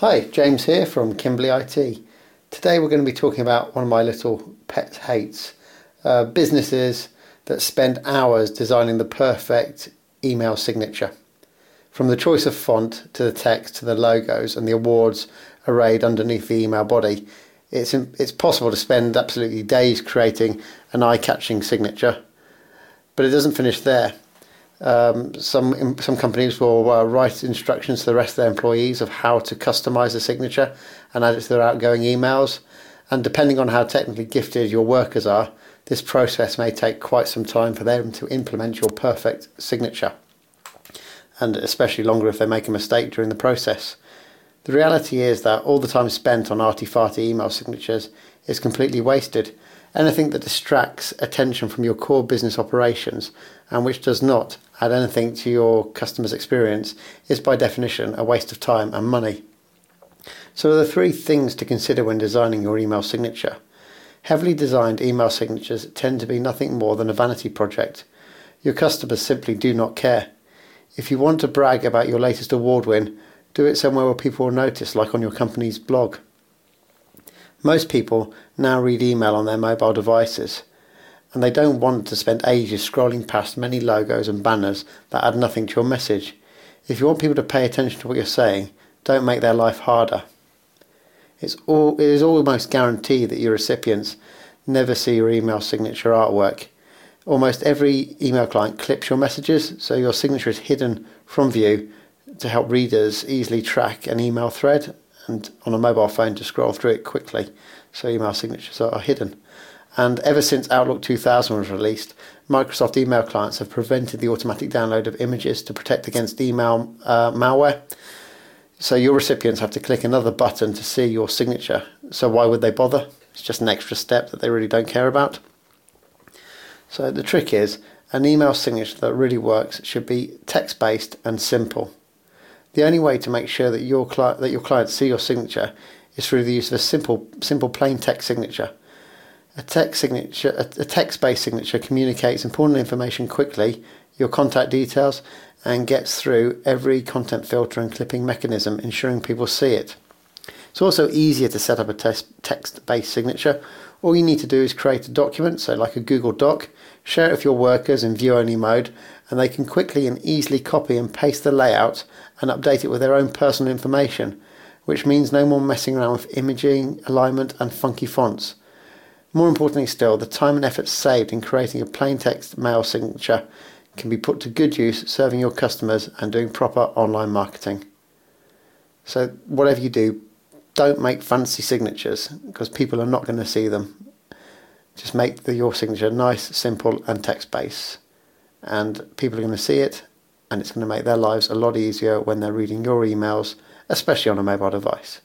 Hi, James here from Kimberley IT. Today we're going to be talking about one of my little pet hates uh, businesses that spend hours designing the perfect email signature. From the choice of font to the text to the logos and the awards arrayed underneath the email body, it's, it's possible to spend absolutely days creating an eye catching signature, but it doesn't finish there. Um, some some companies will uh, write instructions to the rest of their employees of how to customize the signature and add it to their outgoing emails. And depending on how technically gifted your workers are, this process may take quite some time for them to implement your perfect signature, and especially longer if they make a mistake during the process. The reality is that all the time spent on arty-farty email signatures is completely wasted. Anything that distracts attention from your core business operations and which does not add anything to your customer's experience is by definition a waste of time and money. So, there are three things to consider when designing your email signature. Heavily designed email signatures tend to be nothing more than a vanity project. Your customers simply do not care. If you want to brag about your latest award win, do it somewhere where people will notice, like on your company's blog. Most people now read email on their mobile devices and they don't want to spend ages scrolling past many logos and banners that add nothing to your message. If you want people to pay attention to what you're saying, don't make their life harder. It's all, it is almost guaranteed that your recipients never see your email signature artwork. Almost every email client clips your messages, so your signature is hidden from view to help readers easily track an email thread and on a mobile phone to scroll through it quickly, so email signatures are hidden. And ever since Outlook 2000 was released, Microsoft email clients have prevented the automatic download of images to protect against email uh, malware. So your recipients have to click another button to see your signature. So why would they bother? It's just an extra step that they really don't care about. So the trick is an email signature that really works should be text based and simple. The only way to make sure that your cli- that your clients see your signature is through the use of a simple simple plain text signature. A text signature, a text-based signature communicates important information quickly, your contact details, and gets through every content filter and clipping mechanism, ensuring people see it. It's also easier to set up a text-based signature. All you need to do is create a document, so like a Google Doc, share it with your workers in view-only mode, and they can quickly and easily copy and paste the layout and update it with their own personal information, which means no more messing around with imaging, alignment, and funky fonts. More importantly still, the time and effort saved in creating a plain text mail signature can be put to good use serving your customers and doing proper online marketing. So, whatever you do, don't make fancy signatures because people are not going to see them. Just make the, your signature nice, simple, and text based, and people are going to see it, and it's going to make their lives a lot easier when they're reading your emails, especially on a mobile device.